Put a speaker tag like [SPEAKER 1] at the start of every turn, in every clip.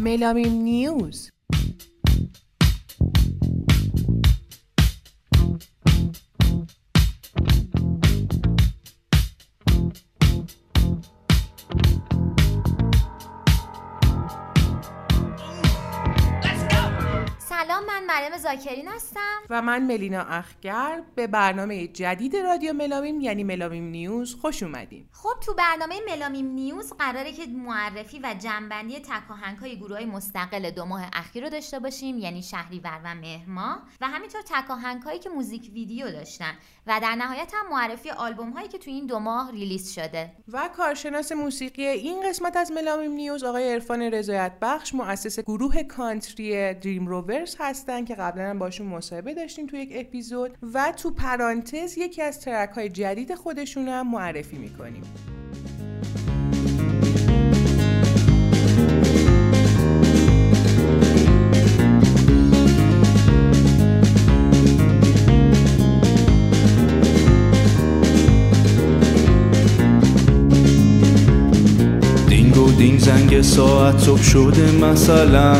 [SPEAKER 1] ملامیم نیوز
[SPEAKER 2] مریم زاکرین هستم.
[SPEAKER 1] و من ملینا اخگر به برنامه جدید رادیو ملامیم یعنی ملامیم نیوز خوش اومدیم.
[SPEAKER 2] خب تو برنامه ملامیم News قراره که معرفی و جمع‌بندی تکاهنگ های گروه های مستقل دو ماه اخیر رو داشته باشیم یعنی شهریور و مهرماه و همینطور تکاهنگ هایی که music video داشتن. و در نهایت هم معرفی آلبوم هایی که تو این دو ماه release شده.
[SPEAKER 1] و کارشناس موسیقی این قسمت از ملامیم News آقای عرفان رضایت بخش مؤسس گروه کانتری Dream Rovers هستن که قبلا هم باشون مصاحبه داشتیم تو یک اپیزود و تو پرانتز یکی از track های جدید خودشون هم معرفی می‌کنیم.
[SPEAKER 3] ساعت صبح شده مثلا.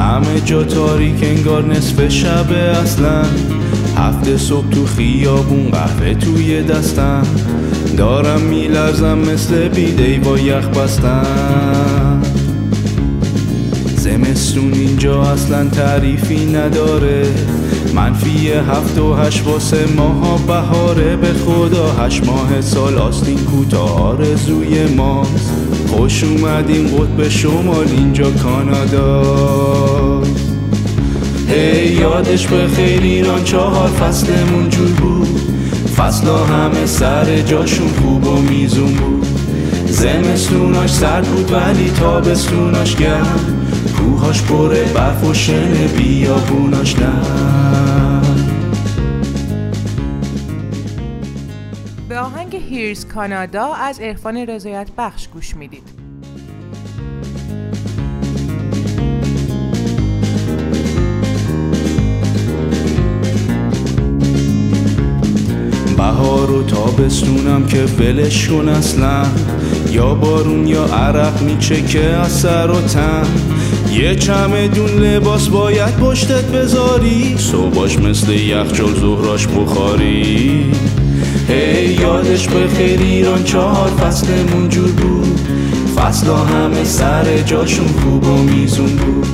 [SPEAKER 3] همه جا تاریک انگار نصف شبه اصلا. هفته صبح تو خیابون قهوه توی دستم. دارم میلرزم مثل بیدی با یخ بستم زمستون اینجا اصلا تعریفی نداره. منفی هفت و هشت واسه ماها بهاره. به خدا هشت ماه سال آستین کوتاه آرزوی ماست. خوش اومدیم قطب شمال اینجا کانادا. هی یادش به خیلی ایران چهار فصلمون جور بود. فصلا همه سر جاشون خوب و میزون بود. زمستوناش سرد بود ولی تابستوناش گرم. کوهاش پر برف و شن بیابوناش نه.
[SPEAKER 1] آهنگ هیرز کانادا از عرفان رضایت بخش گوش می‌دید.
[SPEAKER 3] بهار و تابستونم که ولش کن اصلا. یا بارون یا عرق میچکه از سر و تن. یه چمدون لباس باید پشتت بذاری. صبحاش مثل یخچال ظهراش بخاری. هی یادش به خیر ایران چهار فصلمون جور بود. فصلا همه سر جاشون خوب و میزون بود.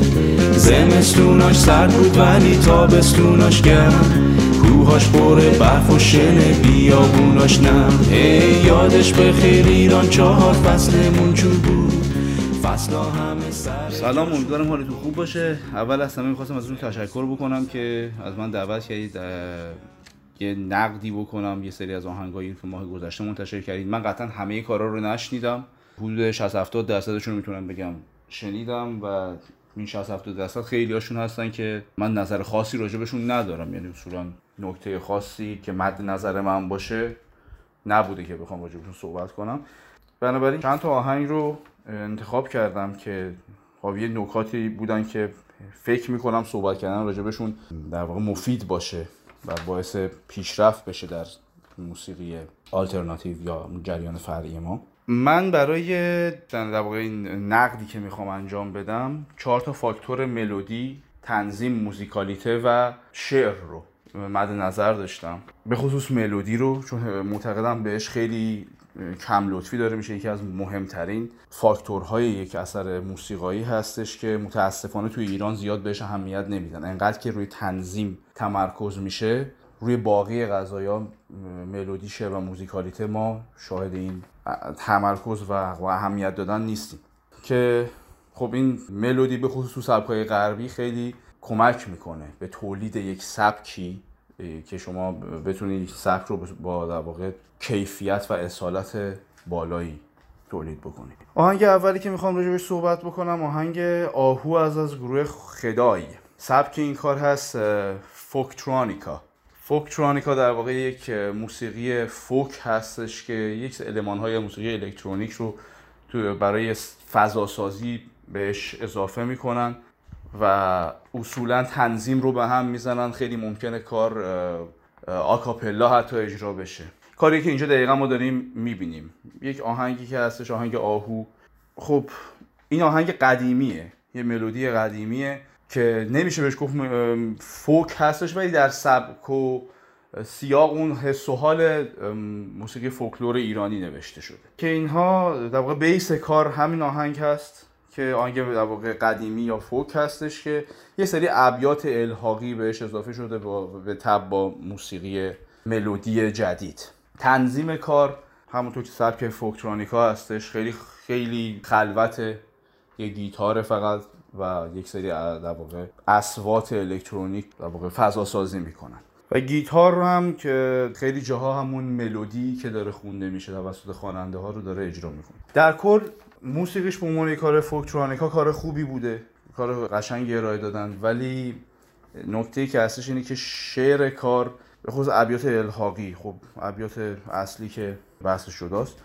[SPEAKER 3] زمستوناش سرد بود ولی تابستوناش گرم. کوهاش پر برف و شن بیابوناش نم ای یادش به خیر ایران چهار فصلمون جور بود. فصلا همه سر
[SPEAKER 4] سلام امیدوارم حالتون خوب باشه. اول از همه می‌خواستم از اون تشکر بکنم که از من دعوت کردید یه نقدی بکنم یه سری از آهنگایی که ماه گذشته منتشر کردید من قطعا همه کارا رو نشنیدم. حدود 60 70 درصدشون رو می‌تونم بگم شنیدم و این 60 70 درصد خیلی هاشون هستن که من نظر خاصی راجبشون ندارم. یعنی اصولا نکته خاصی که مد نظر من باشه نبوده که بخوام راجبشون صحبت کنم. بنابراین چند تا آهنگ رو انتخاب کردم که حاوی نکاتی بودن که فکر می‌کنم صحبت کردن راجبشون در واقع مفید باشه. و باعث پیشرفت بشه در موسیقی آلترناتیو یا جریان فرعی ما. من برای در واقع این نقدی که می‌خوام انجام بدم چهار تا فاکتور ملودی تنظیم موزیکالیته و شعر رو مد نظر داشتم. به خصوص ملودی رو چون معتقدم بهش خیلی کم لطفی داره میشه. یکی از مهمترین فاکتورهای یک اثر موسیقایی هستش که متاسفانه توی ایران زیاد بهش اهمیت نمیدن. انقدر که روی تنظیم تمرکز میشه روی باقی غذایا ملودیشه و موزیکالیته ما شاهد این تمرکز و اهمیت دادن نیستیم. که خب این ملودی به خصوص سبکای غربی خیلی کمک می‌کنه به تولید یک سبکی که شما بتونید سبک رو با در واقع کیفیت و اصالت بالایی تولید بکنید آهنگ اولی که می‌خوام راجبش صحبت بکنم آهنگ آهو از از گروه خدای. سبک این کار هست فوکترانیکا فوکترانیکا در واقع یک موسیقی فوک هستش که یک علمان های موسیقی الکترونیک رو برای فضاسازی بهش اضافه می‌کنن. و اصولا تنظیم رو به هم می‌زنن. خیلی ممکنه کار آکاپلا حتی اجرا بشه. کاری که اینجا دقیقا ما داریم می‌بینیم. یک آهنگی که هستش آهنگ آهو. خب این آهنگ قدیمیه. یه ملودی قدیمیه که نمیشه بهش گفت فوک هستش ولی در سبک و سیاق اون حس و حال موسیقی فولکلور ایرانی نوشته شده. که اینها در واقع بیس کار همین آهنگ هست. که آهنگ در واقع قدیمی یا فوک هستش که یه سری ابیات الحاقی بهش اضافه شده با به تب با موسیقی ملودی جدید. تنظیم کار همونطور که سبک فوکترونیکا هستش خیلی خیلی خلوت یه گیتار فقط و یک سری در واقع اسوات الکترونیک در واقع فضا سازی می‌کنن. و گیتار رو هم که خیلی جاها همون ملودی که داره خونده میشه توسط خواننده ها رو داره اجرا می‌کنه. در کل موسیقیش به عنوان کار فوکترونیکا کار خوبی بوده. کار قشنگی ارائه دادن. ولی نکته که هستش اینه که شعر کار به خصوص ابیات الحاقی خب ابیات اصلی که بحث شده است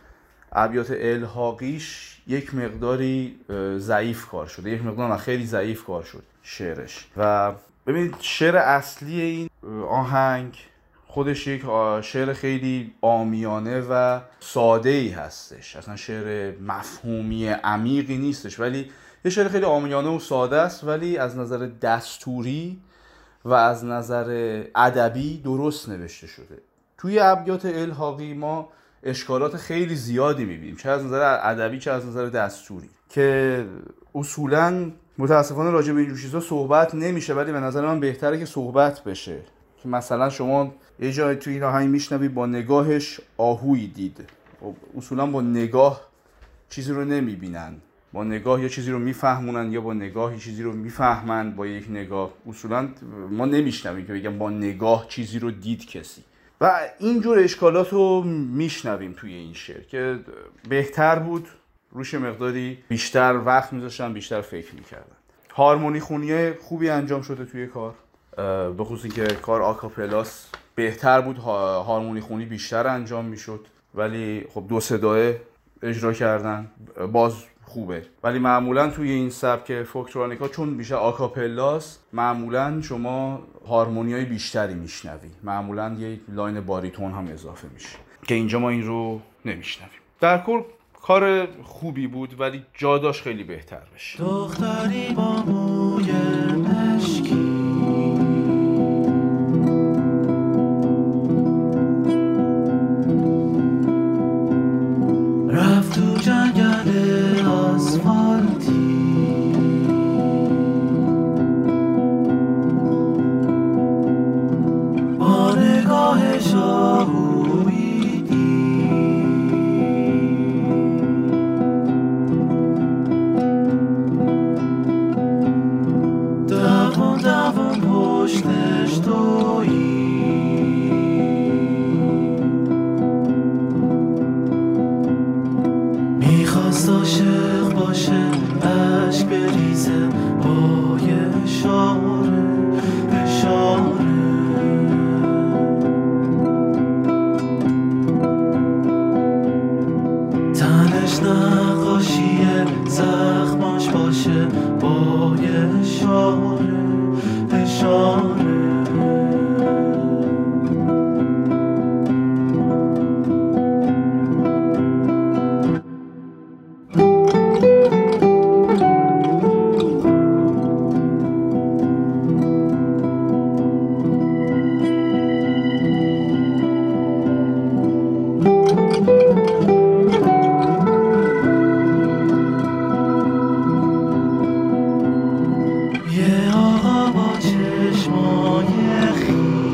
[SPEAKER 4] ابیات الحاقیش یک مقداری ضعیف کار شده. یک مقدار خیلی ضعیف کار شد شعرش. و ببینید شعر اصلی این آهنگ خودش یک شعر خیلی آمیانه و ساده ای هستش. اصلا شعر مفهومی عمیقی نیستش ولی یه شعر خیلی آمیانه و ساده است ولی از نظر دستوری و از نظر ادبی درست نوشته شده. توی ابیات الحاقی ما اشکالات خیلی زیادی می‌بینیم چه از نظر ادبی چه از نظر دستوری که اصولا متاسفانه راجع به این چیزا صحبت نمیشه ولی به نظر من بهتره که صحبت بشه. که مثلا شما یه جای توی این آهنگ میشنوی با نگاهش آهوی دید. خب، اصولا با نگاه چیزی رو نمی‌بینن. با نگاه یا چیزی رو میفهمونن یا با نگاه چیزی رو می‌فهمن با یک نگاه. اصولا ما نمیشنویم که بگم با نگاه چیزی رو دید کسی. و اینجور اشکالات رو میشنویم توی این شعر که بهتر بود روش مقداری بیشتر وقت میذاشتن بیشتر فکر می‌کردن. هارمونی خونی خوبی انجام شده توی کار. به خصوص که کار آکاپلاس بهتر بود هارمونی خونی بیشتر انجام می‌شد. ولی خب دو صدا اجرا کردن باز خوبه. ولی معمولا توی این سبک folktronica چون بیشتر آکاپلاس معمولا شما هارمونی های بیشتری میشنوی. معمولا یه line باریتون هم اضافه میشه. که اینجا ما این رو نمیشنویم. در کل کار خوبی بود ولی جا خیلی بهتر بشه. دختری با موی 不知双眼黑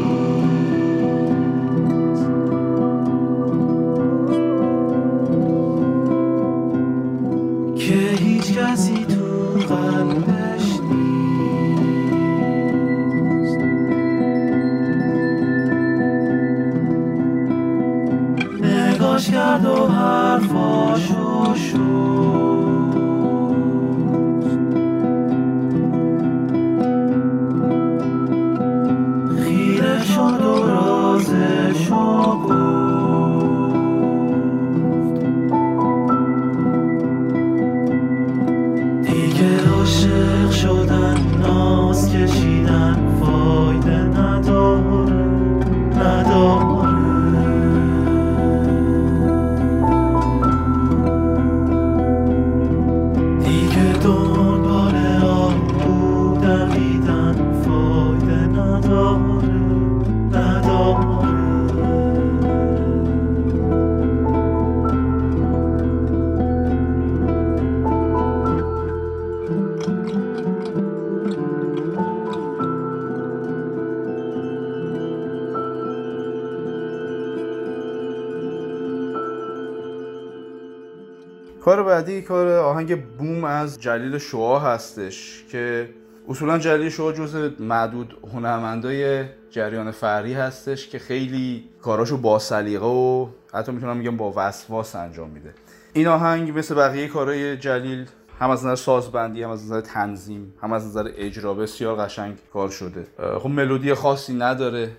[SPEAKER 4] بعدی کار آهنگ بوم از جلیل شعا هستش که اصولا جلیل شعا جز معدود هنرمندای جریان فری هستش که خیلی کاراشو با سلیقه و حتی می‌تونم میگم با وسواس انجام میده. این آهنگ مثل بقیه کارهای جلیل هم از نظر سازبندی هم از نظر تنظیم هم از نظر اجرا بسیار قشنگ کار شده. خب ملودی خاصی نداره.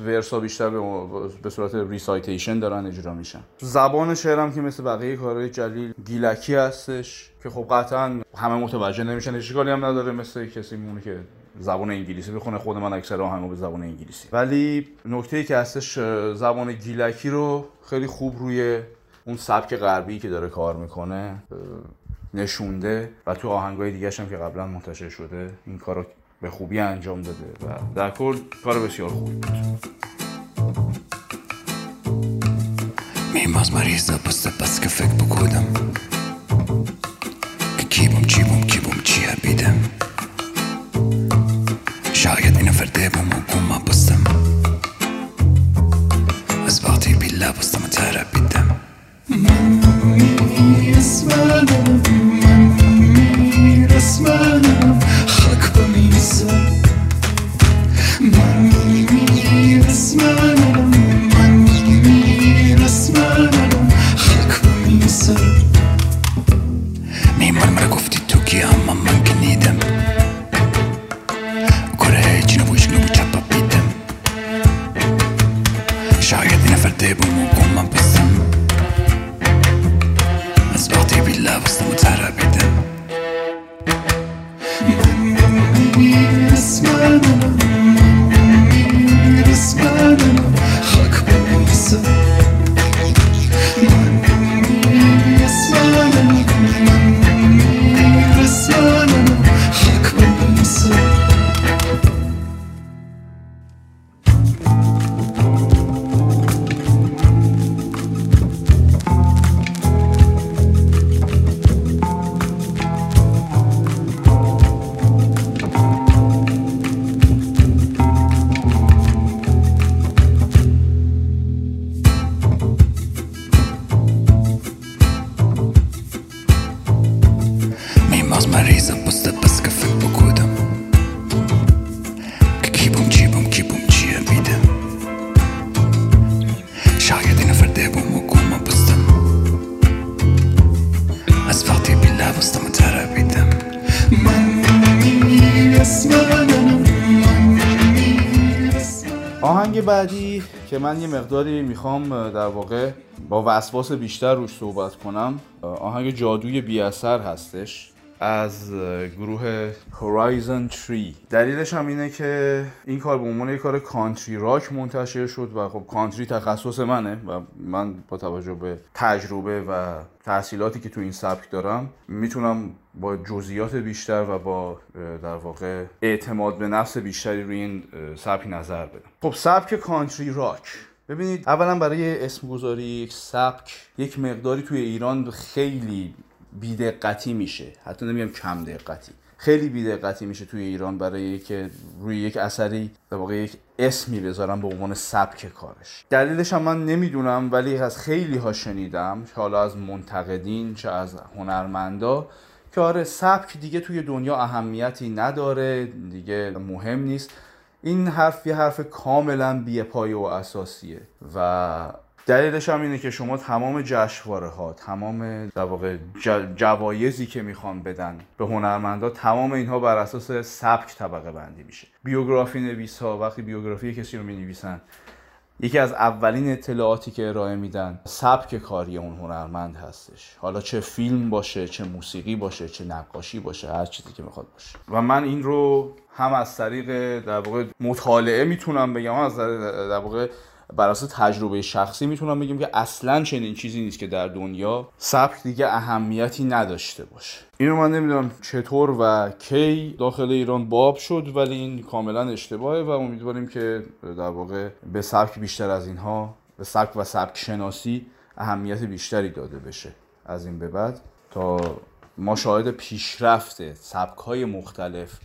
[SPEAKER 4] ورسا بیشتر به صورت ریسایتیشن دارن اجرا میشن. زبان شعرم که مثل بقیه کارهای جلیل گیلکی هستش که خب قطعا همه متوجه نمیشن اشکالی هم نداره مثل کسی مونه که زبان انگلیسی بخونه خود من اکثر آهنگو به زبان انگلیسی. ولی نکته ای که هستش زبان گیلکی رو خیلی خوب روی اون سبک غربی که داره کار می‌کنه نشونده و تو آهنگای دیگه هم که قبلا منتشر شده این کار به خوبی انجام داده و در کل کار بسیار خوب بود.
[SPEAKER 5] Mimaz Marisa puste pas که فکر بکنم که کی بوم چی بوم کی بوم چی بیدم. شاید اینو فرده بوم و گوما بستم. از وقتی بیلا بستم و تره بیدم. من اسمانم من میرسمانم خاک بمیزم من میرسمانم من
[SPEAKER 4] بعدی که من یه مقداری می‌خوام در واقع با وسواس بیشتر روش صحبت کنم. آهنگ جادوی بی اثر هستش. از گروه Horizon Tree دلیلش هم اینه که این کار به عنوان یک کار کانتری راک منتشر شد و خب کانتری تخصص منه و من با توجه به تجربه و تحصیلاتی که تو این سبک دارم می‌تونم با جزئیات بیشتر و با در واقع اعتماد به نفس بیشتری روی این سبک نظر بدم. خب سبک کانتری راک ببینید اولا برای اسم گذاری یک سبک یک مقداری توی ایران خیلی بیدقتی میشه. حتی نمیگم کم دقتی. خیلی بیدقتی میشه توی ایران برای که روی یک اثری در واقع یک اسمی بذارم به عنوان سبک کارش. دلیلش هم من نمی‌دونم ولی از خیلی ها شنیدم چه حالا از منتقدین چه از هنرمندا که آره سبک دیگه توی دنیا اهمیتی نداره دیگه مهم نیست. این حرف یه حرف کاملا بیپایه و اساسیه و دلیلش هم اینه که شما تمام جشنواره ها تمام در واقع جوایزی که می‌خوان بدن به هنرمندا تمام اینها بر اساس سبک طبقه بندی میشه. بیوگرافی نویس ها وقتی بیوگرافی کسی رو می‌نویسن یکی از اولین اطلاعاتی که ارائه میدن سبک کاری اون هنرمند هستش. حالا چه فیلم باشه چه موسیقی باشه چه نقاشی باشه هر چیزی که می‌خواد باشه. و من این رو هم از طریق در واقع مطالعه می‌تونم بگم از در واقع بر اساس تجربه شخصی می‌تونم بگم که اصلا چنین چیزی نیست که در دنیا سبک دیگه اهمیتی نداشته باشه. اینو من نمی‌دونم چطور و کی داخل ایران باب شد ولی این کاملا اشتباهه و امیدواریم که در واقع به سبک بیشتر از اینها به سبک و سبک شناسی اهمیت بیشتری داده بشه. از این به بعد تا ما شاهد پیشرفت سبک های مختلف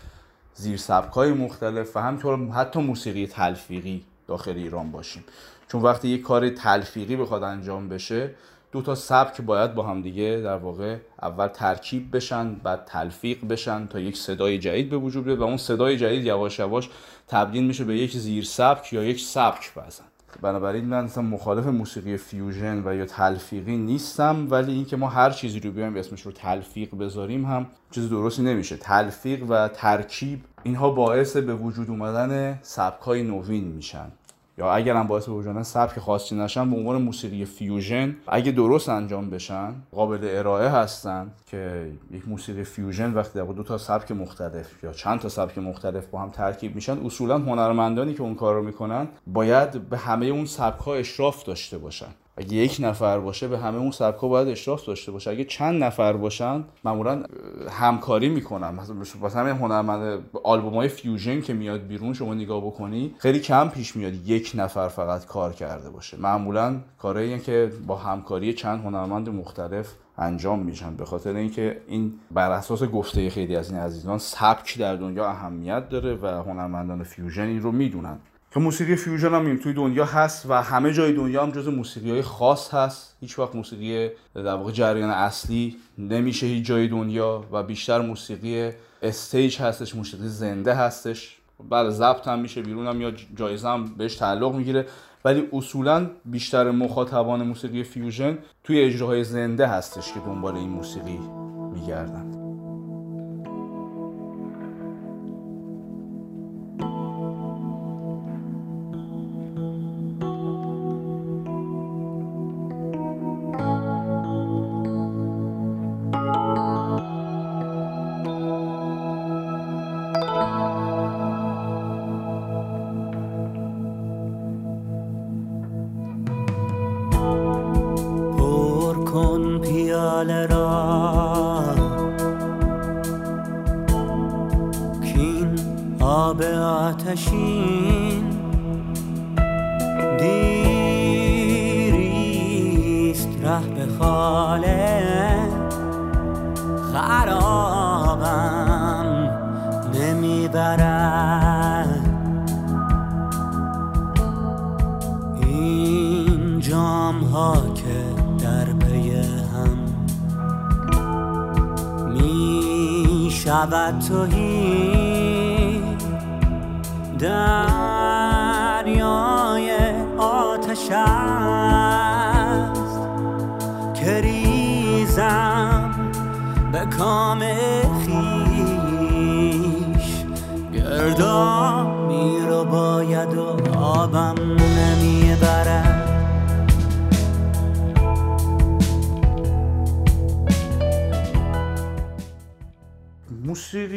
[SPEAKER 4] زیر سبک های مختلف و همینطور حتی موسیقی تلفیقی داخل ایران باشیم. چون وقتی یک کار تلفیقی بخواد انجام بشه دو تا سبک باید با هم دیگه در واقع اول ترکیب بشن بعد تلفیق بشن تا یک صدای جدید به وجود بیاد و اون صدای جدید یواش یواش تبدیل میشه به یک زیر سبک یا یک سبک بزن بنابراین من مثلا مخالف موسیقی fusion و یا تلفیقی نیستم ولی اینکه ما هر چیزی رو بیایم اسمش رو تلفیق بذاریم هم چیز درستی نمیشه. تلفیق و ترکیب اینها باعث به وجود اومدن سبکای نوین میشن. یا اگر هم باعث به وجود سبک خاصی نشن به عنوان موسیقی fusion اگه درست انجام بشن قابل ارائه هستن که یک موسیقی fusion وقتی دو تا سبک مختلف یا چند تا سبک مختلف با هم ترکیب میشن اصولا هنرمندانی که اون کار رو می‌کنن باید به همه اون سبک ها اشراف داشته باشن. اگه یک نفر باشه به همه اون سبکا باید اشراف داشته باشه. اگه چند نفر باشن معمولا همکاری می‌کنن. مثلا همین هنرمند آلبوم های fusion که میاد بیرون شما نگاه بکنی خیلی کم پیش میاد یک نفر فقط کار کرده باشه. معمولا کارهایی که با همکاری چند هنرمند مختلف انجام میشن. به خاطر اینکه این بر اساس گفته خیلی از این عزیزان سبک در دنیا اهمیت داره و هنرمندان fusion این رو می‌دونن. که موسیقی fusion هم توی دنیا هست و همه جای دنیا هم جز موسیقی های خاص هست. هیچ وقت موسیقی در واقع جریان اصلی نمیشه هیچ جای دنیا و بیشتر موسیقی stage هستش موسیقی زنده هستش. بله ضبط هم میشه بیرون هم یا جایزه هم بهش تعلق می‌گیره. ولی اصولا بیشتر مخاطبان موسیقی fusion توی اجراهای زنده هستش که دنبال این موسیقی میگردن.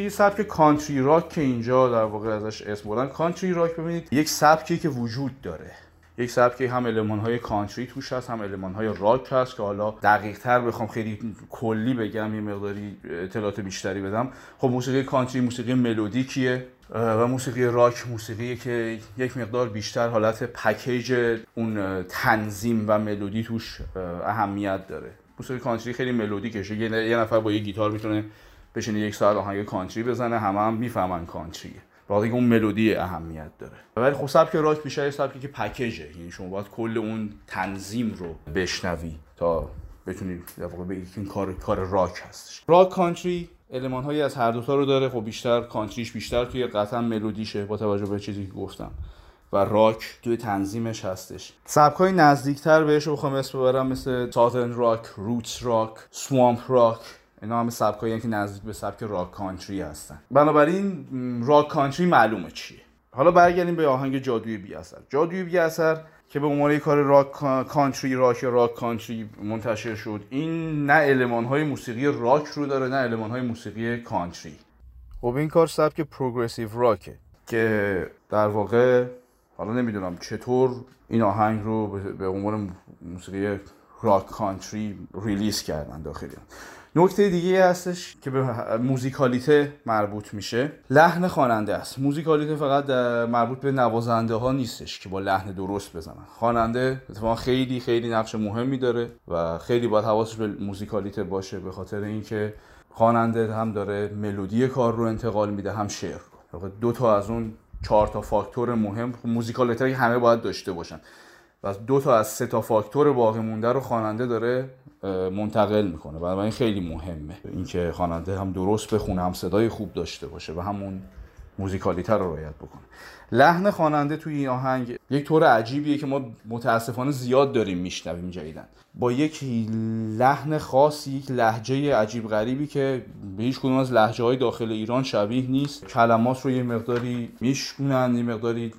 [SPEAKER 4] سبک کانتری راک که اینجا در واقع ازش اسم بردن. کانتری راک ببینید یک سبکی که وجود داره. یک سبکی هم علمان های کانتری توش هست هم علمان های راک هست که حالا دقیق تر بخوام خیلی کلی بگم یه مقداری اطلاعات بیشتری بدم. خب موسیقی کانتری موسیقی ملودیکیه و موسیقی راک موسیقی که یک مقدار بیشتر حالت پکیج اون تنظیم و ملودی توش اهمیت داره. موسیقی کانتری خیلی ملودیکشه. یه نفر با یه گیتار می‌تونه بشینه یک ساعت آهنگ کانتری بزنه همه هم می‌فهمن کانتریه بعد اون ملودی اهمیت داره. ولی خب سبک راک بیشتر سبکی که package ه. یعنی شما باید کل اون تنظیم رو بشنوی تا بتونید در واقع بگید این کار کار راک هستش. راک کانتری المان هایی از هر دوتا رو داره. خب بیشتر کانتریش بیشتر توی قطعا ملودیشه با توجه به چیزی که گفتم. و راک توی تنظیمش هستش. سبک های نزدیکتر بهش رو بخوام اسم ببرم. مثل southern rock roots rock swamp rock اینا همه سبکایی که نزدیک به سبک راک کانتری هستن. بنابراین راک کانتری معلومه چیه. حالا برگردیم به آهنگ جادوی بی اثر. جادوی بی اثر که به عنوان کار راک کانتری راک راک کانتری منتشر شد این نه المان های موسیقی راک رو داره نه المان های موسیقی کانتری. خب این کار سبک progressive rock ه که در واقع حالا نمی‌دونم چطور این آهنگ رو به عنوان موسیقی راک کانتری ریلیز کردن داخلی. نکته دیگه هستش که به موزیکالیته مربوط میشه. لحن خواننده است. موزیکالیته فقط مربوط به نوازنده ها نیستش که با لحن درست بزنن. خواننده اتفاقا خیلی خیلی نقش مهمی داره و خیلی باید حواسش به موزیکالیته باشه به خاطر اینکه خواننده هم داره ملودی کار رو انتقال میده هم شعر رو. دو تا از اون چهار تا فاکتور مهم موزیکالیته همه باید داشته باشن. و دو تا از سه تا فاکتور باقی مونده رو خواننده داره منتقل می‌کنه. بنابراین خیلی مهمه اینکه خواننده هم درست بخونه هم صدای خوب داشته باشه و همون موزیکالیته رو رعایت بکنه. لحن خواننده توی این آهنگ یک طور عجیبیه که ما متاسفانه زیاد داریم میشنویم جدیدن با یک لحن خاصی یک لحجه عجیب غریبی که به هیچ کدوم از لحجه های داخل ایران شبیه نیست. کلمات رو یه مقداری میشکنن یه مقداری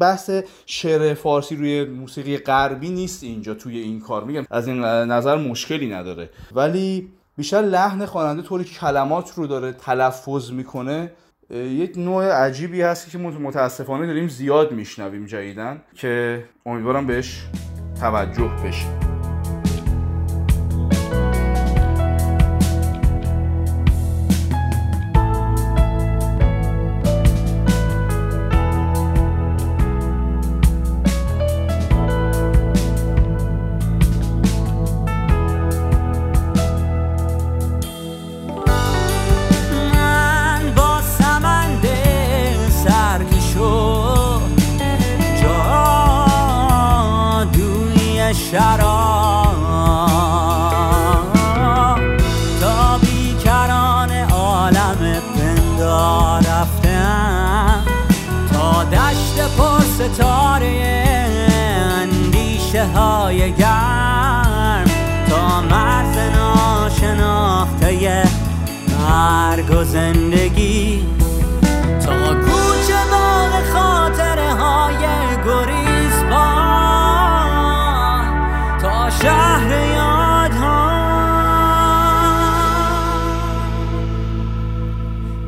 [SPEAKER 4] بحث شعر فارسی روی موسیقی غربی نیست اینجا توی این کار. میگم از این نظر مشکلی نداره. ولی بیشتر لحن خواننده طوری که کلمات رو داره تلفظ می‌کنه یک نوع عجیبی هست که متاسفانه داریم زیاد میشنویم جدیدن که امیدوارم بهش توجه بشه
[SPEAKER 6] دیده های گرم تا مرز ناشناخته مرگ و زندگی. تا کوچه باغ خاطره های گریز تا شهر یاد ها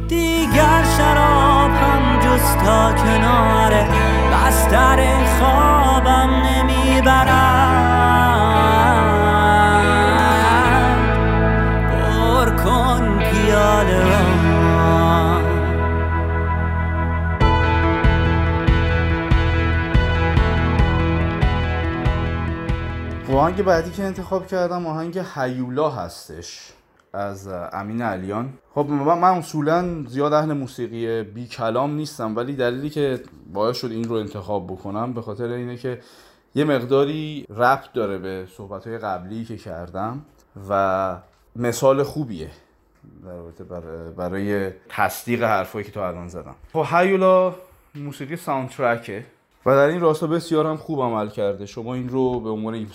[SPEAKER 6] دیگر شراب هم جز تا کنار بستر خوابم نمی
[SPEAKER 4] آهنگ بعدی که انتخاب کردم آهنگ هیولا هستش از امین علیان. خب من اصولا زیاد اهل موسیقی بی کلام نیستم ولی دلیلی که باعث شد این رو انتخاب بکنم به خاطر اینه که یه مقداری ربط داره به صحبت های قبلی که کردم و مثال خوبیه برای تصدیق حرفایی که تا الان زدم. خب هیولا موسیقی ساوندترکه و در این راستا بسیار هم خوب عمل کرده. شما این رو به عنوان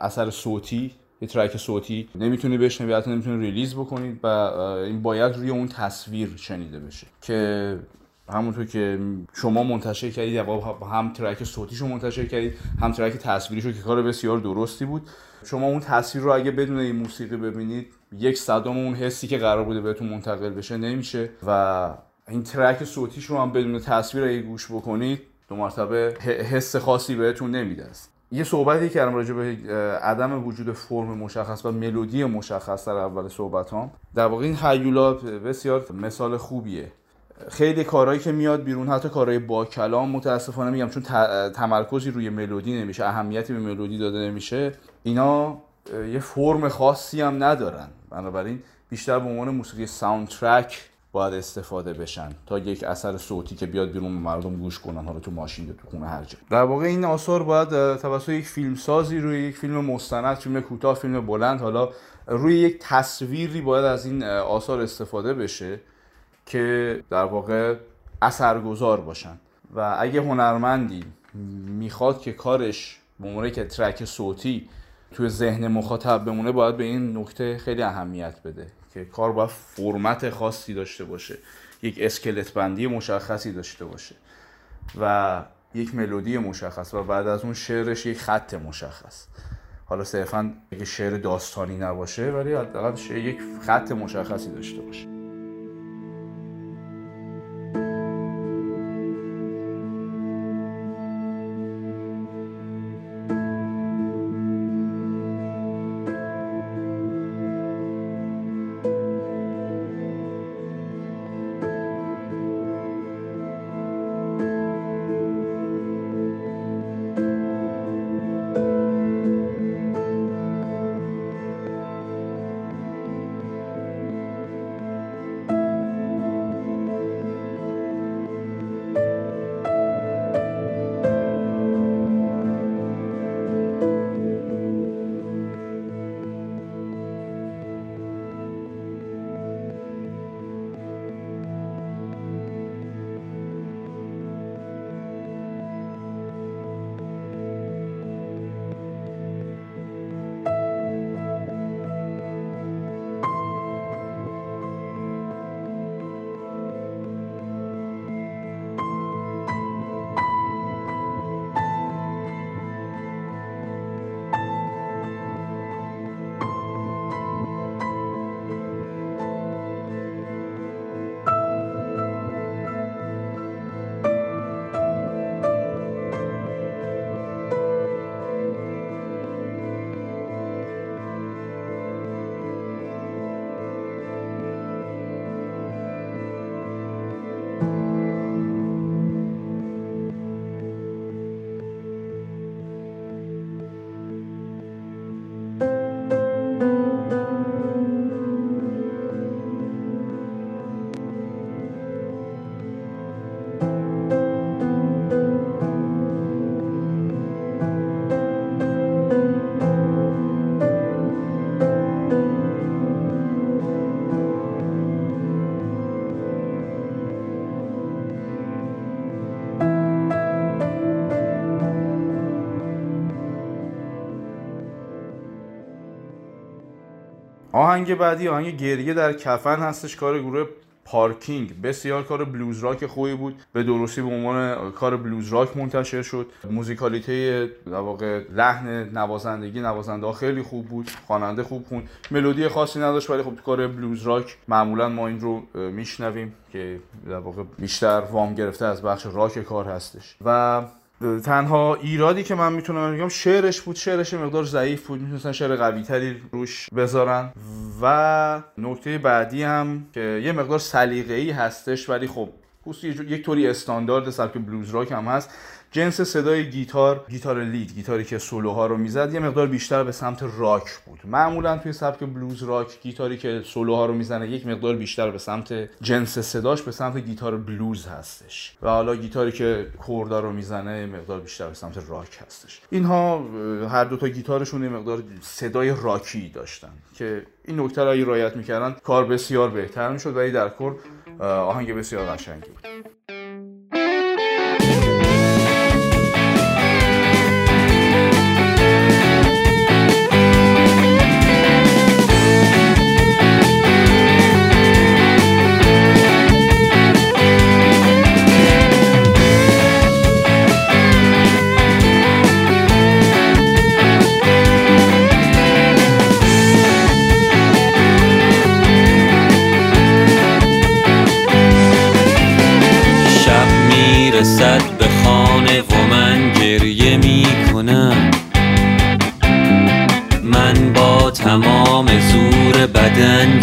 [SPEAKER 4] اثر صوتی یه ترک صوتی نمی‌تونی بشنوی حتی نمی‌تونی ریلیز بکنید و این باید روی اون تصویر شنیده بشه که همونطور که شما منتشر کردید هم ترک صوتیشو منتشر کردید هم ترک تصویریشو که کار بسیار درستی بود. شما اون تصویر رو اگه بدون این موسیقی ببینید یک صدام اون حسی که قرار بوده بهتون منتقل بشه نمیشه. و این ترک صوتیش رو هم بدون تصویر اگه گوش بکنید دو مرتبه حس خاصی بهتون نمیده است. یه صحبتی کردم راجع به عدم وجود فرم مشخص و ملودی مشخص در اول صحبت هم در واقع این هیولا بسیار مثال خوبیه. خیلی کارهایی که میاد بیرون حتی کارهای با کلام متاسفانه میگم چون تمرکزی روی ملودی نمیشه اهمیتی به ملودی داده نمیشه اینا یه فرم خاصی هم ندارن. بنابراین بیشتر به عنوان موسیقی ساوند ترک باید استفاده بشن تا یک اثر صوتی که بیاد بیرون مردم گوش کنن حالا تو ماشین یا تو خونه هر جا. در واقع این آثار باید توسط یک فیلم سازی روی یک فیلم مستند فیلم کوتاه فیلم بلند حالا روی یک تصویری باید از این آثار استفاده بشه. که در واقع اثرگذار باشن. و اگه هنرمندی می‌خواد که کارش به که ترک صوتی توی ذهن مخاطب بمونه باید به این نکته خیلی اهمیت بده که کار باید فرمت خاصی داشته باشه یک اسکلت بندی مشخصی داشته باشه و یک ملودی مشخص و بعد از اون شعرش یک خط مشخص. حالا صرفا اگه شعر داستانی نباشه ولی حداقل یک خط مشخصی داشته باشه. آهنگ بعدی آهنگ گریه در کفن هستش کار گروه پارکینگ. بسیار کار بلوز راک خوبی بود. به درستی به عنوان کار بلوز راک منتشر شد. موزیکالیته در واقع لحن نوازندگی نوازنده خیلی خوب بود. خواننده خوب خوند. ملودی خاصی نداشت ولی خب کار بلوز راک معمولا ما این رو میشنویم که در واقع بیشتر وام گرفته از بخش راک کار هستش. و تنها ایرادی که من می‌تونم بگم شعرش بود شعرش مقدار ضعیف بود می‌تونستن شعر قوی تری روش بذارن. و نکته بعدی هم که یه مقدار سلیقه ای هستش ولی خب یک طوری استاندارد سبک بلوز راک هم هست. جنس صدای گیتار گیتار lead گیتاری که سولوها رو می‌زد یه مقدار بیشتر به سمت راک بود. معمولا توی سبک بلوز راک گیتاری که سولوها رو می‌زنه یک مقدار بیشتر به سمت جنس صداش به سمت گیتار بلوز هستش. و حالا گیتاری که chord ا رو می‌زنه مقدار بیشتر به سمت راک هستش. اینها هر دو تا گیتارشون یه مقدار صدای راکی داشتن که این نکته رو رعایت می‌کردن کار بسیار بهتر می‌شد ولی در کل آهنگ بسیار قشنگی بود.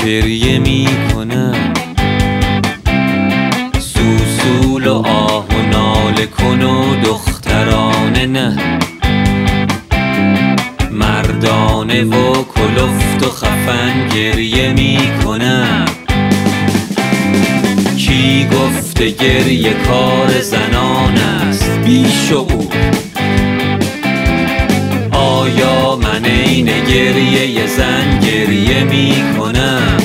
[SPEAKER 7] گریه می کنم سوسول و آه و ناله کن و دخترانه نه. مردانه و کلفت و خفن گریه می کنم کی گفته گریه کار زنان است. بیشعور آیا من این گریه زن گریه می کنم؟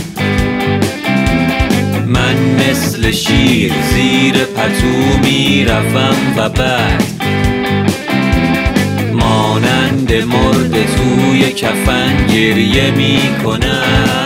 [SPEAKER 7] من مثل شیر زیر پتو می روم و بعد مانند مرد توی کفن گریه می کنم.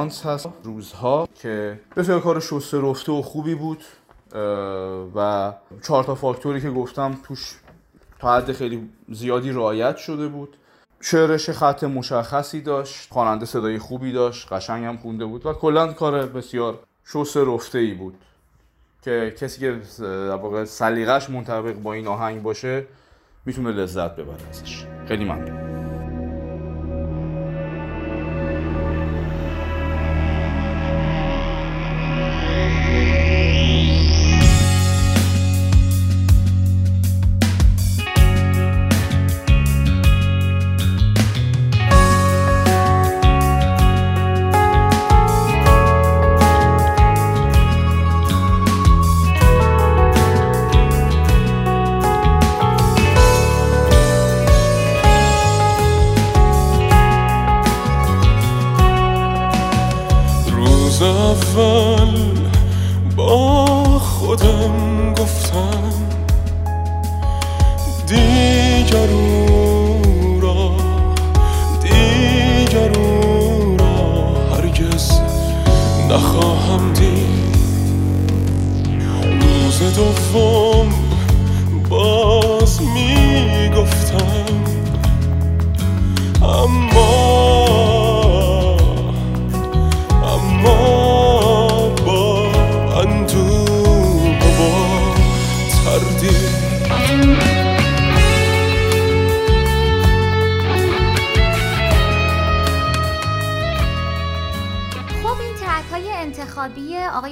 [SPEAKER 4] آوانس هست. روزها که بسیار کار شسته رفته و خوبی بود و چهار تا فاکتوری که گفتم توش تا حد خیلی زیادی رعایت شده بود. شعرش خط مشخصی داشت خواننده صدای خوبی داشت قشنگ هم خونده بود و کلا کار بسیار شسته رفته ای بود که کسی که در واقع سلیقش منطبق با این آهنگ باشه می‌تونه لذت ببره ازش. خیلی ممنون.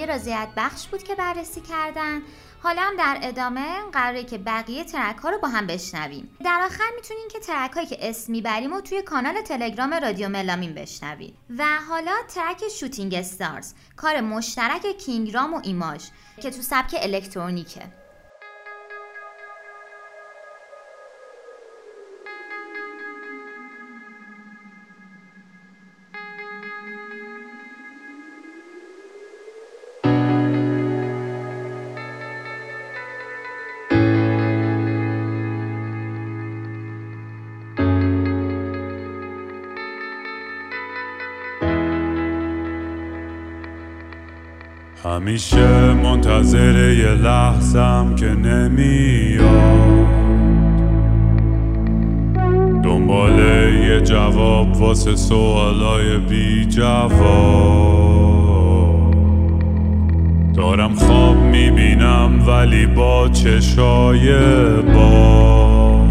[SPEAKER 2] رضایت بخش بود که بررسی کردن. حالا هم در ادامه قراره که بقیه ترک ها رو با هم بشنویم. در آخر می‌تونین که ترک هایی که اسم می‌بریم و توی کانال تلگرام رادیو ملامین بشنوید و حالا ترک شوتینگ استارز کار مشترک کینگرام و ایماژ که تو سبک الکترونیکه.
[SPEAKER 8] همیشه منتظر یه لحظم که نمیاد. دنبال یه جواب واسه سوالای بی جواب. دارم خواب می‌بینم ولی با چشای باز.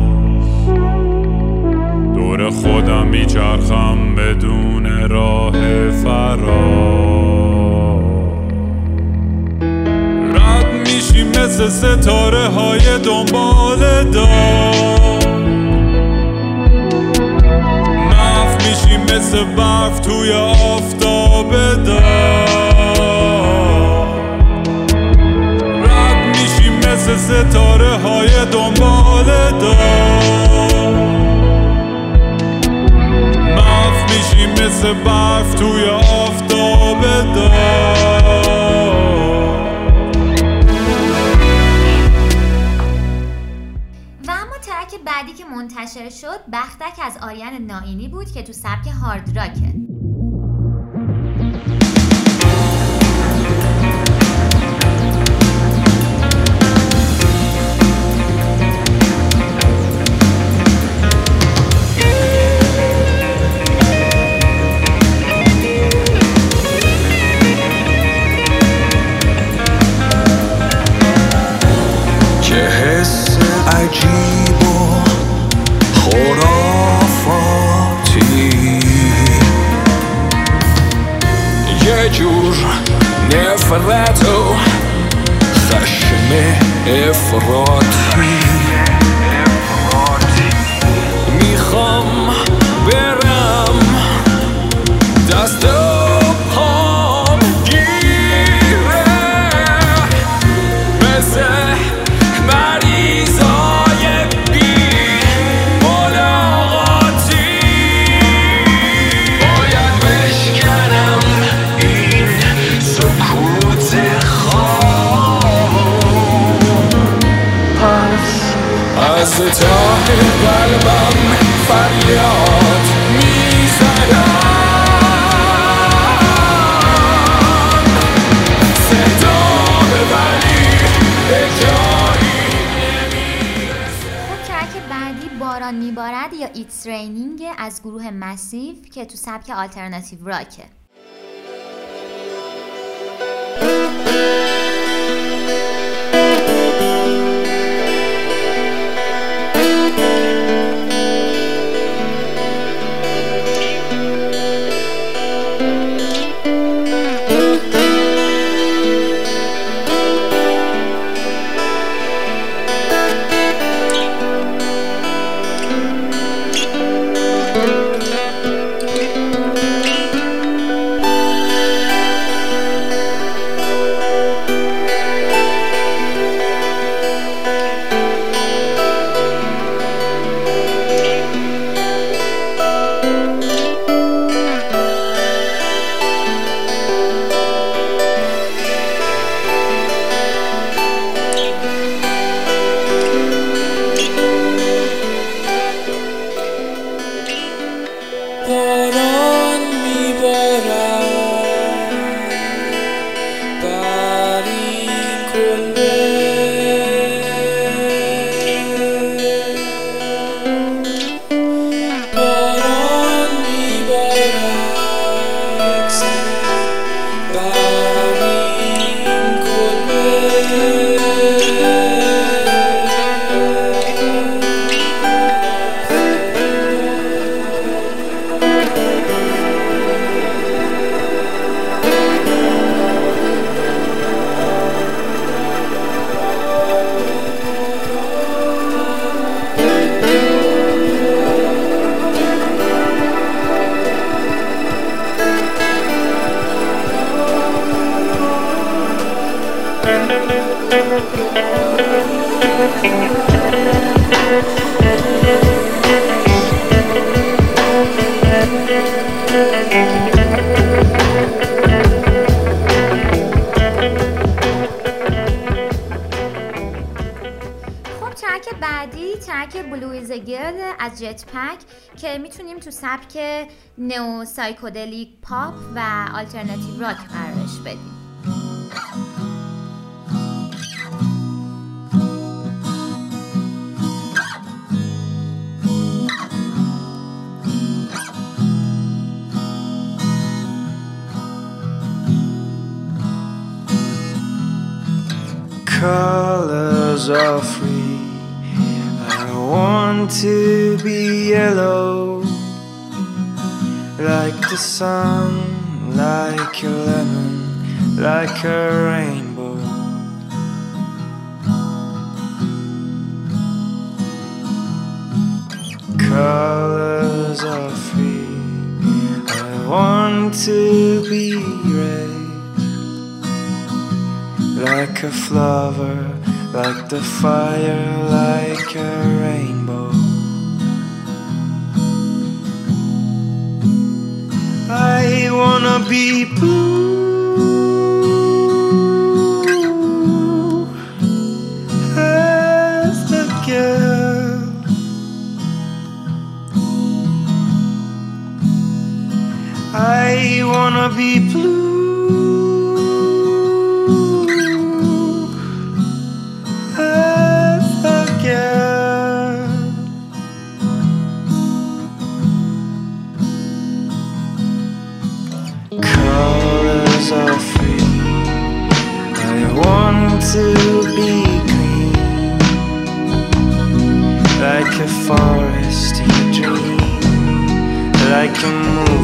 [SPEAKER 8] دور خودم میچرخم بدون راه فرار مثل ستاره های دنبال دار. محو میشی مثل برف توی آفتاب دار. رد میشی مثل ستاره های دنبال دار. محو میشی مثل برف توی آفتاب دار.
[SPEAKER 2] منتشر شد بختک از آریان ناینی بود که تو سبک هارد راکه.
[SPEAKER 5] که حس عجیب. یه جور نفرت و خشم
[SPEAKER 2] خب باران میبارد یا ایتس رینینگ از گروه مسیف که تو سبک آلترناتیو راکه می‌تونیم تو سبک نو سایکودلیک پاپ و آلترناتیو راک قرارش بدیم
[SPEAKER 9] colors are free. I want to be yellow, like the sun, like a lemon, like a rainbow. Colors are free. I want to be red like a flower, like the fire, like a rainbow. I wanna be blue as a girl. I wanna be blue forest you dream like a moon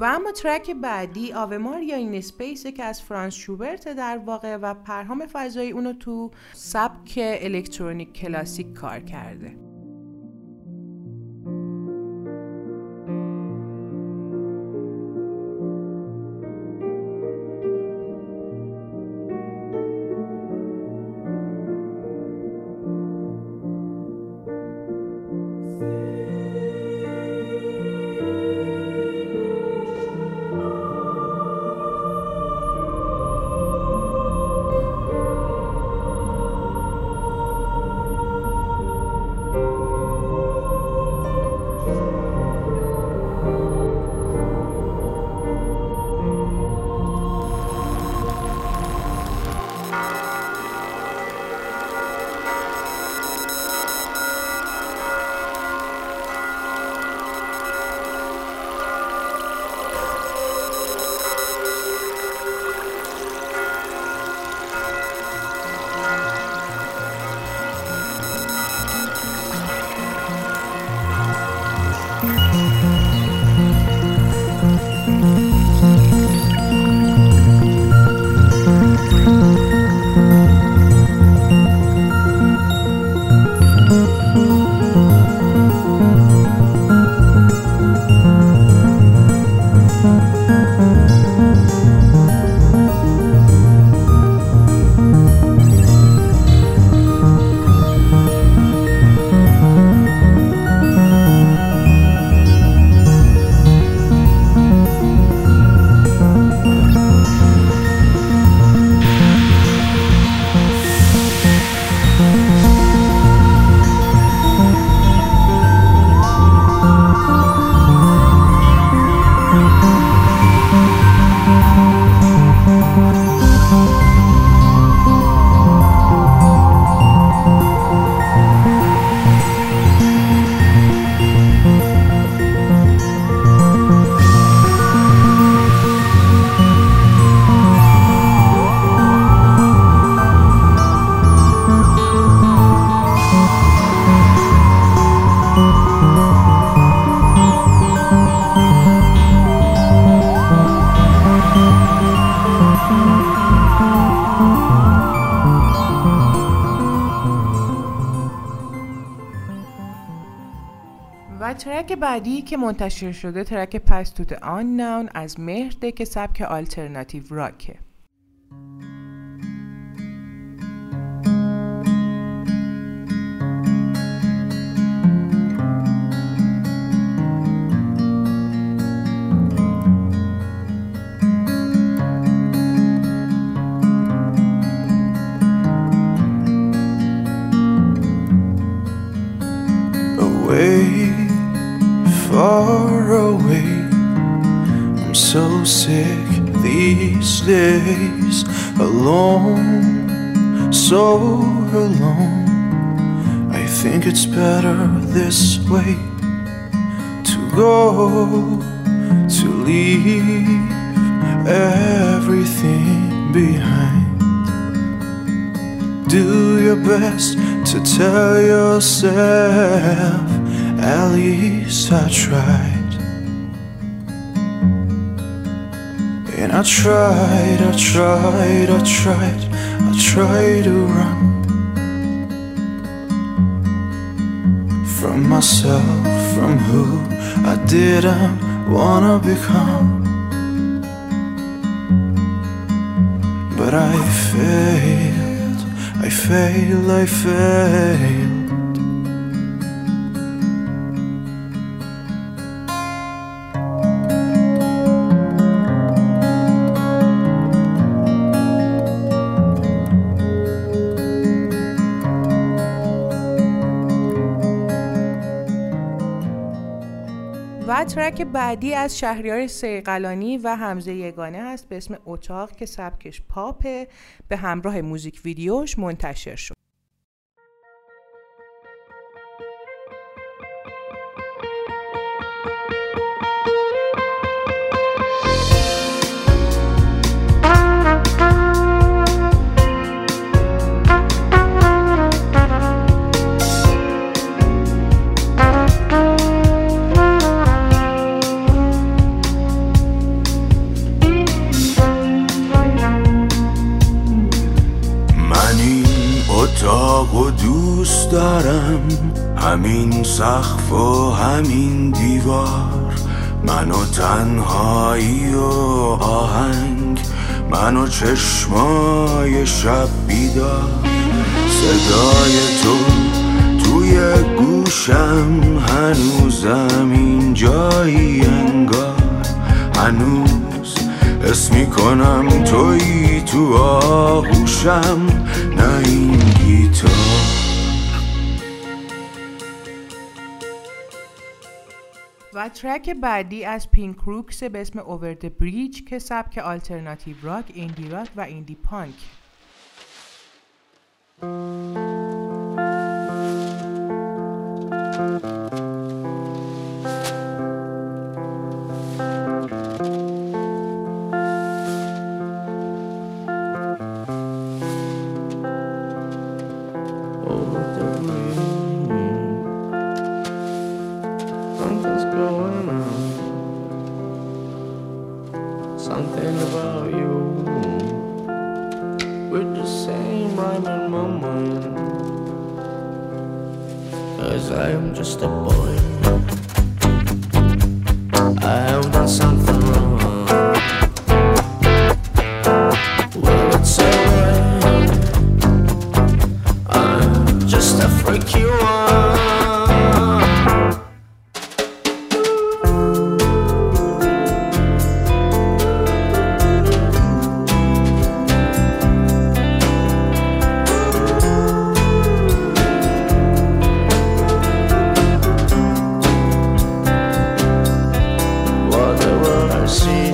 [SPEAKER 1] و اما ترک بعدی Ave Maria in Space که از فرانس شوبرت در واقع و پرهام فضایی اونو تو سبک الکترونیک کلاسیک کار کرده. بعدی که منتشر شده ترک پس توت آن ناون از مهرده که سبک آلترناتیو راکه.
[SPEAKER 9] So alone. I think it's better this way to go, to leave everything behind. Do your best to tell yourself, at least I tried. And I tried, I tried, I tried, I tried to run from myself, from who I didn't wanna become. But I failed, I failed, I failed.
[SPEAKER 1] ترک بعدی از شهریار سیقلانی و حمزه یگانه است به اسم اتاق که سبکش پاپه به همراه موزیک ویدیوش منتشر شد.
[SPEAKER 3] همین سقف و همین دیوار من و تنهایی و آهنگ من و چشمای شب بیدار. صدای تو توی گوشم هنوزم این جایی انگار. هنوز حس می‌کنم توی تو آغوشم نه این گیتار.
[SPEAKER 1] و ترک بعدی از Pink Rocks به اسم Over the Bridge که سبک alternative rock، indie rock و indie punk.
[SPEAKER 9] Something's see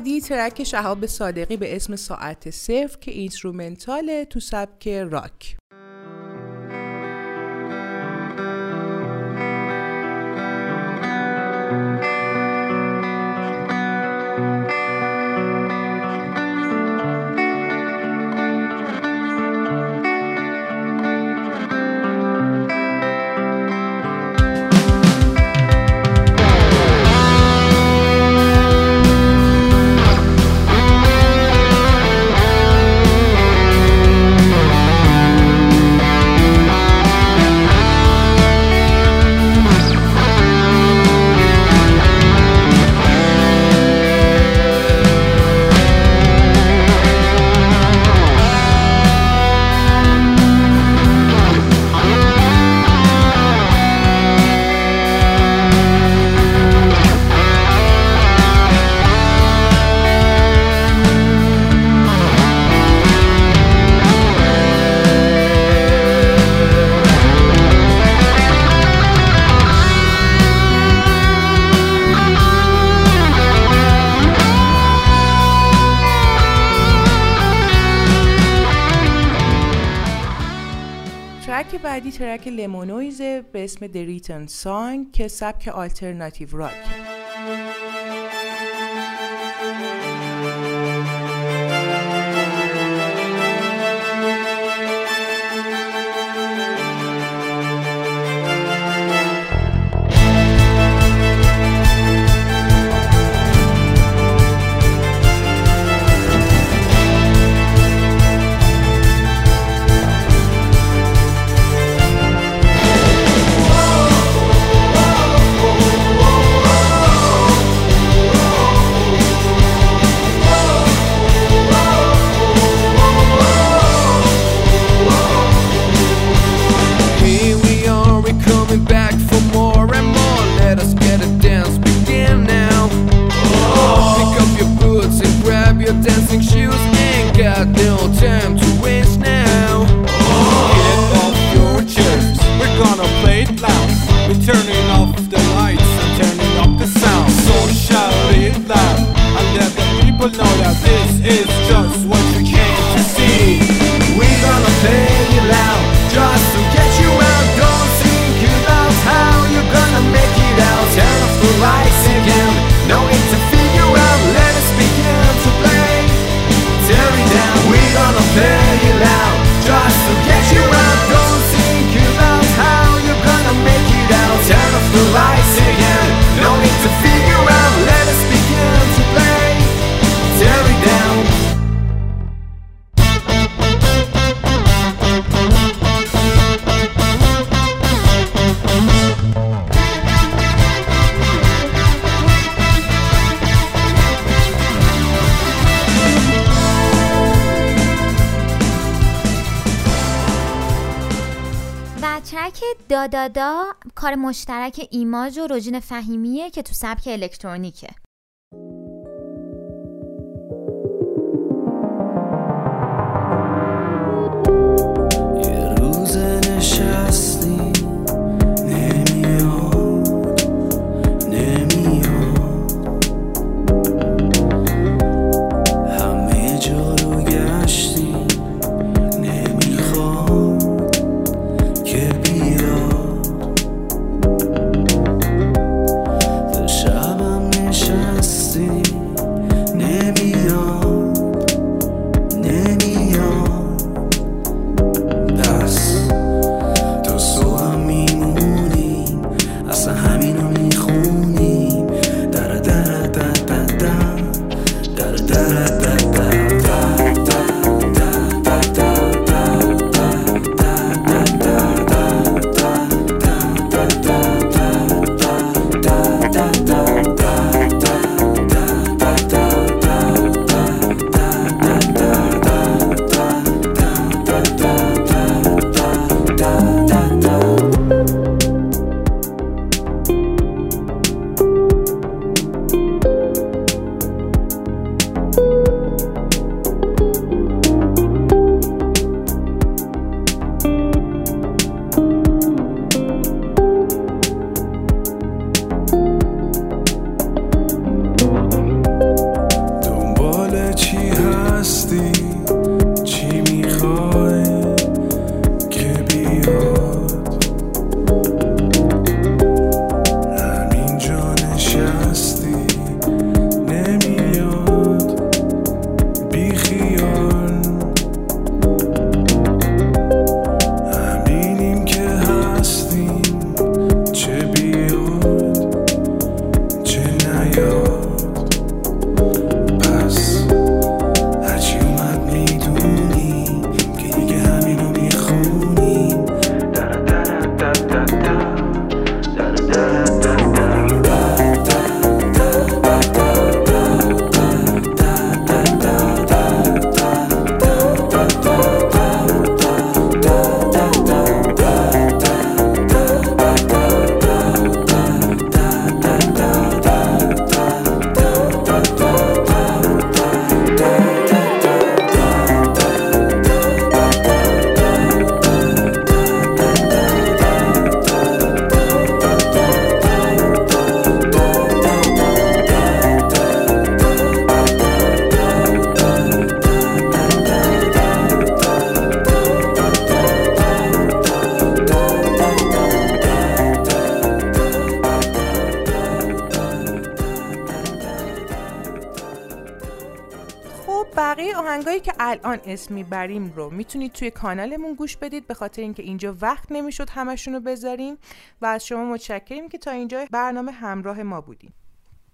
[SPEAKER 1] بعدی ترک شهاب صادقی به اسم ساعت صفر که instrumental تو سبک راک. ترک لیمونویزه به اسم The Written Song که سبک آلترناتیو راک
[SPEAKER 2] دادا کار مشترک ایماج و روجین فهیمیه که تو سبک الکترونیکه.
[SPEAKER 3] یه روز
[SPEAKER 1] نشستیم. آهنگایی که الان اسم می‌بریم رو می‌تونید توی کانالمون گوش بدید به خاطر اینکه اینجا وقت نمی‌شد همشون رو بذاریم. و از شما متشکریم که تا اینجا برنامه همراه ما بودیم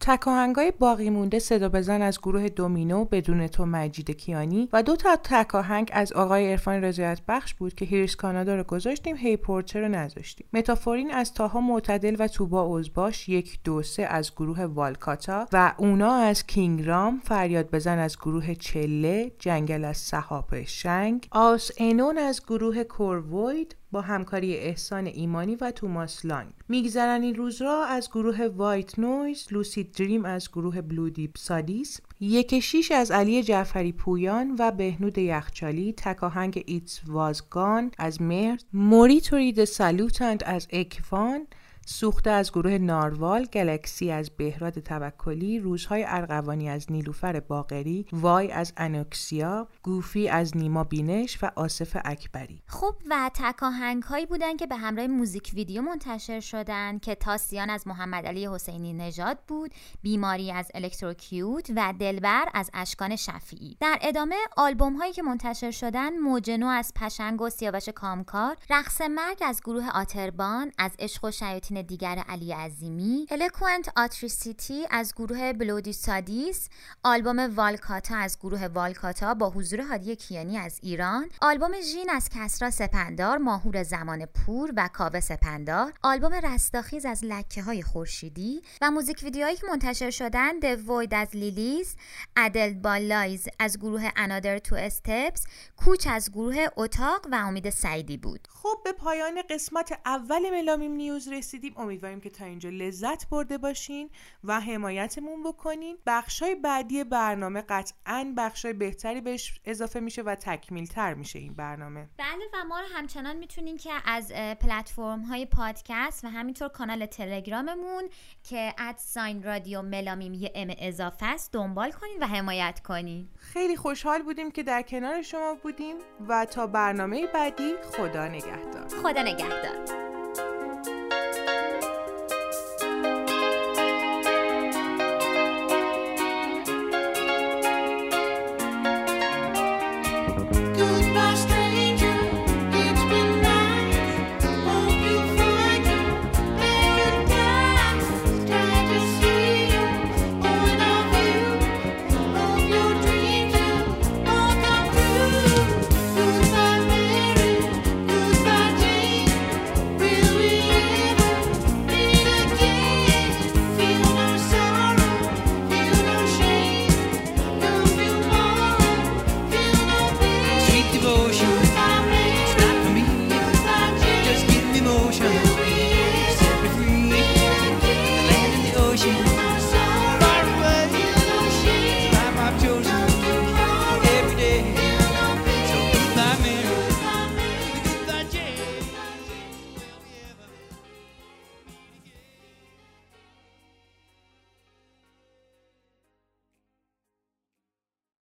[SPEAKER 1] تکاهنگای باقی مونده صدا بزن از گروه دومینو بدون تو مجید کیانی و دو تا تکاهنگ از آقای عرفان رضایت بخش بود که هیرس کانادا رو گذاشتیم هی پورتر رو نذاشتیم. متافورین از تاها معتدل و توبا اوزباش یک دو سه از گروه والکاتا و اونا از کینگ رام فریاد بزن از گروه چله جنگل از صحاب شنگ آس اینون از گروه کوروید با همکاری احسان ایمانی و توماس لانگ. میگذرن این روز را از گروه وایت نویز لوسید دریم از گروه بلو دیپ سادیس یک شیش از علی جعفری پویان و بهنود یخچالی تکاهنگ ایتس وازگان از مرد موری تورید سالوتند از اکوان سوخته از گروه ناروال، گلکسی از بهراد توکلی، روزهای ارغوانی از نیلوفر باقری، وای از انوکسیا، گوفی از نیما بینش و آصف اکبری.
[SPEAKER 2] خب و تکاهنگ هایی بودن که به همراه موزیک ویدیو منتشر شدن که تاسیان از محمد علی حسینی نژاد بود بیماری از Electrocute و دلبر از اشکان شفیعی در ادامه آلبوم هایی که منتشر شدن موجنو از پشنگ و سیاوش کامکار رقص مرگ از گروه آتربان از عشق و شیاطین دیگر علی عظیمی Eloquent Atrocity از گروه Bloody Sadis آلبوم والکاتا از گروه والکاتا با حضور هادی کیانی از ایران آلبوم ژین از کسرا سپندار ماهور زمان پور و کاوه سپندار آلبوم رستاخیز از لکه های خورشیدی و موزیک ویدیوهایی که منتشر شدن د وید از لیلیز ادل بالایز از گروه انادر تو استپس کوچ از گروه اتاق و امید سعیدی بود.
[SPEAKER 1] خب به پایان قسمت اول ملامیم نیوز رسیدیم. امیدواریم که تا اینجا لذت برده باشین و حمایتمون بکنین. بخشای بعدی برنامه قطعا بخشای بهتری بهش اضافه میشه و تکمیل تر میشه این برنامه.
[SPEAKER 2] بله و ما رو همچنان می‌تونین که از پلتفرم های پادکست و همینطور کانال تلگراممون که اد ساین رادیو ملامیم یه ام اضافه است دنبال کنین و حمایت کنین.
[SPEAKER 1] خیلی خوشحال بودیم که در کنار شما بودیم و تا برنامه بعدی خدا نگهدار.
[SPEAKER 2] خدا نگهدار.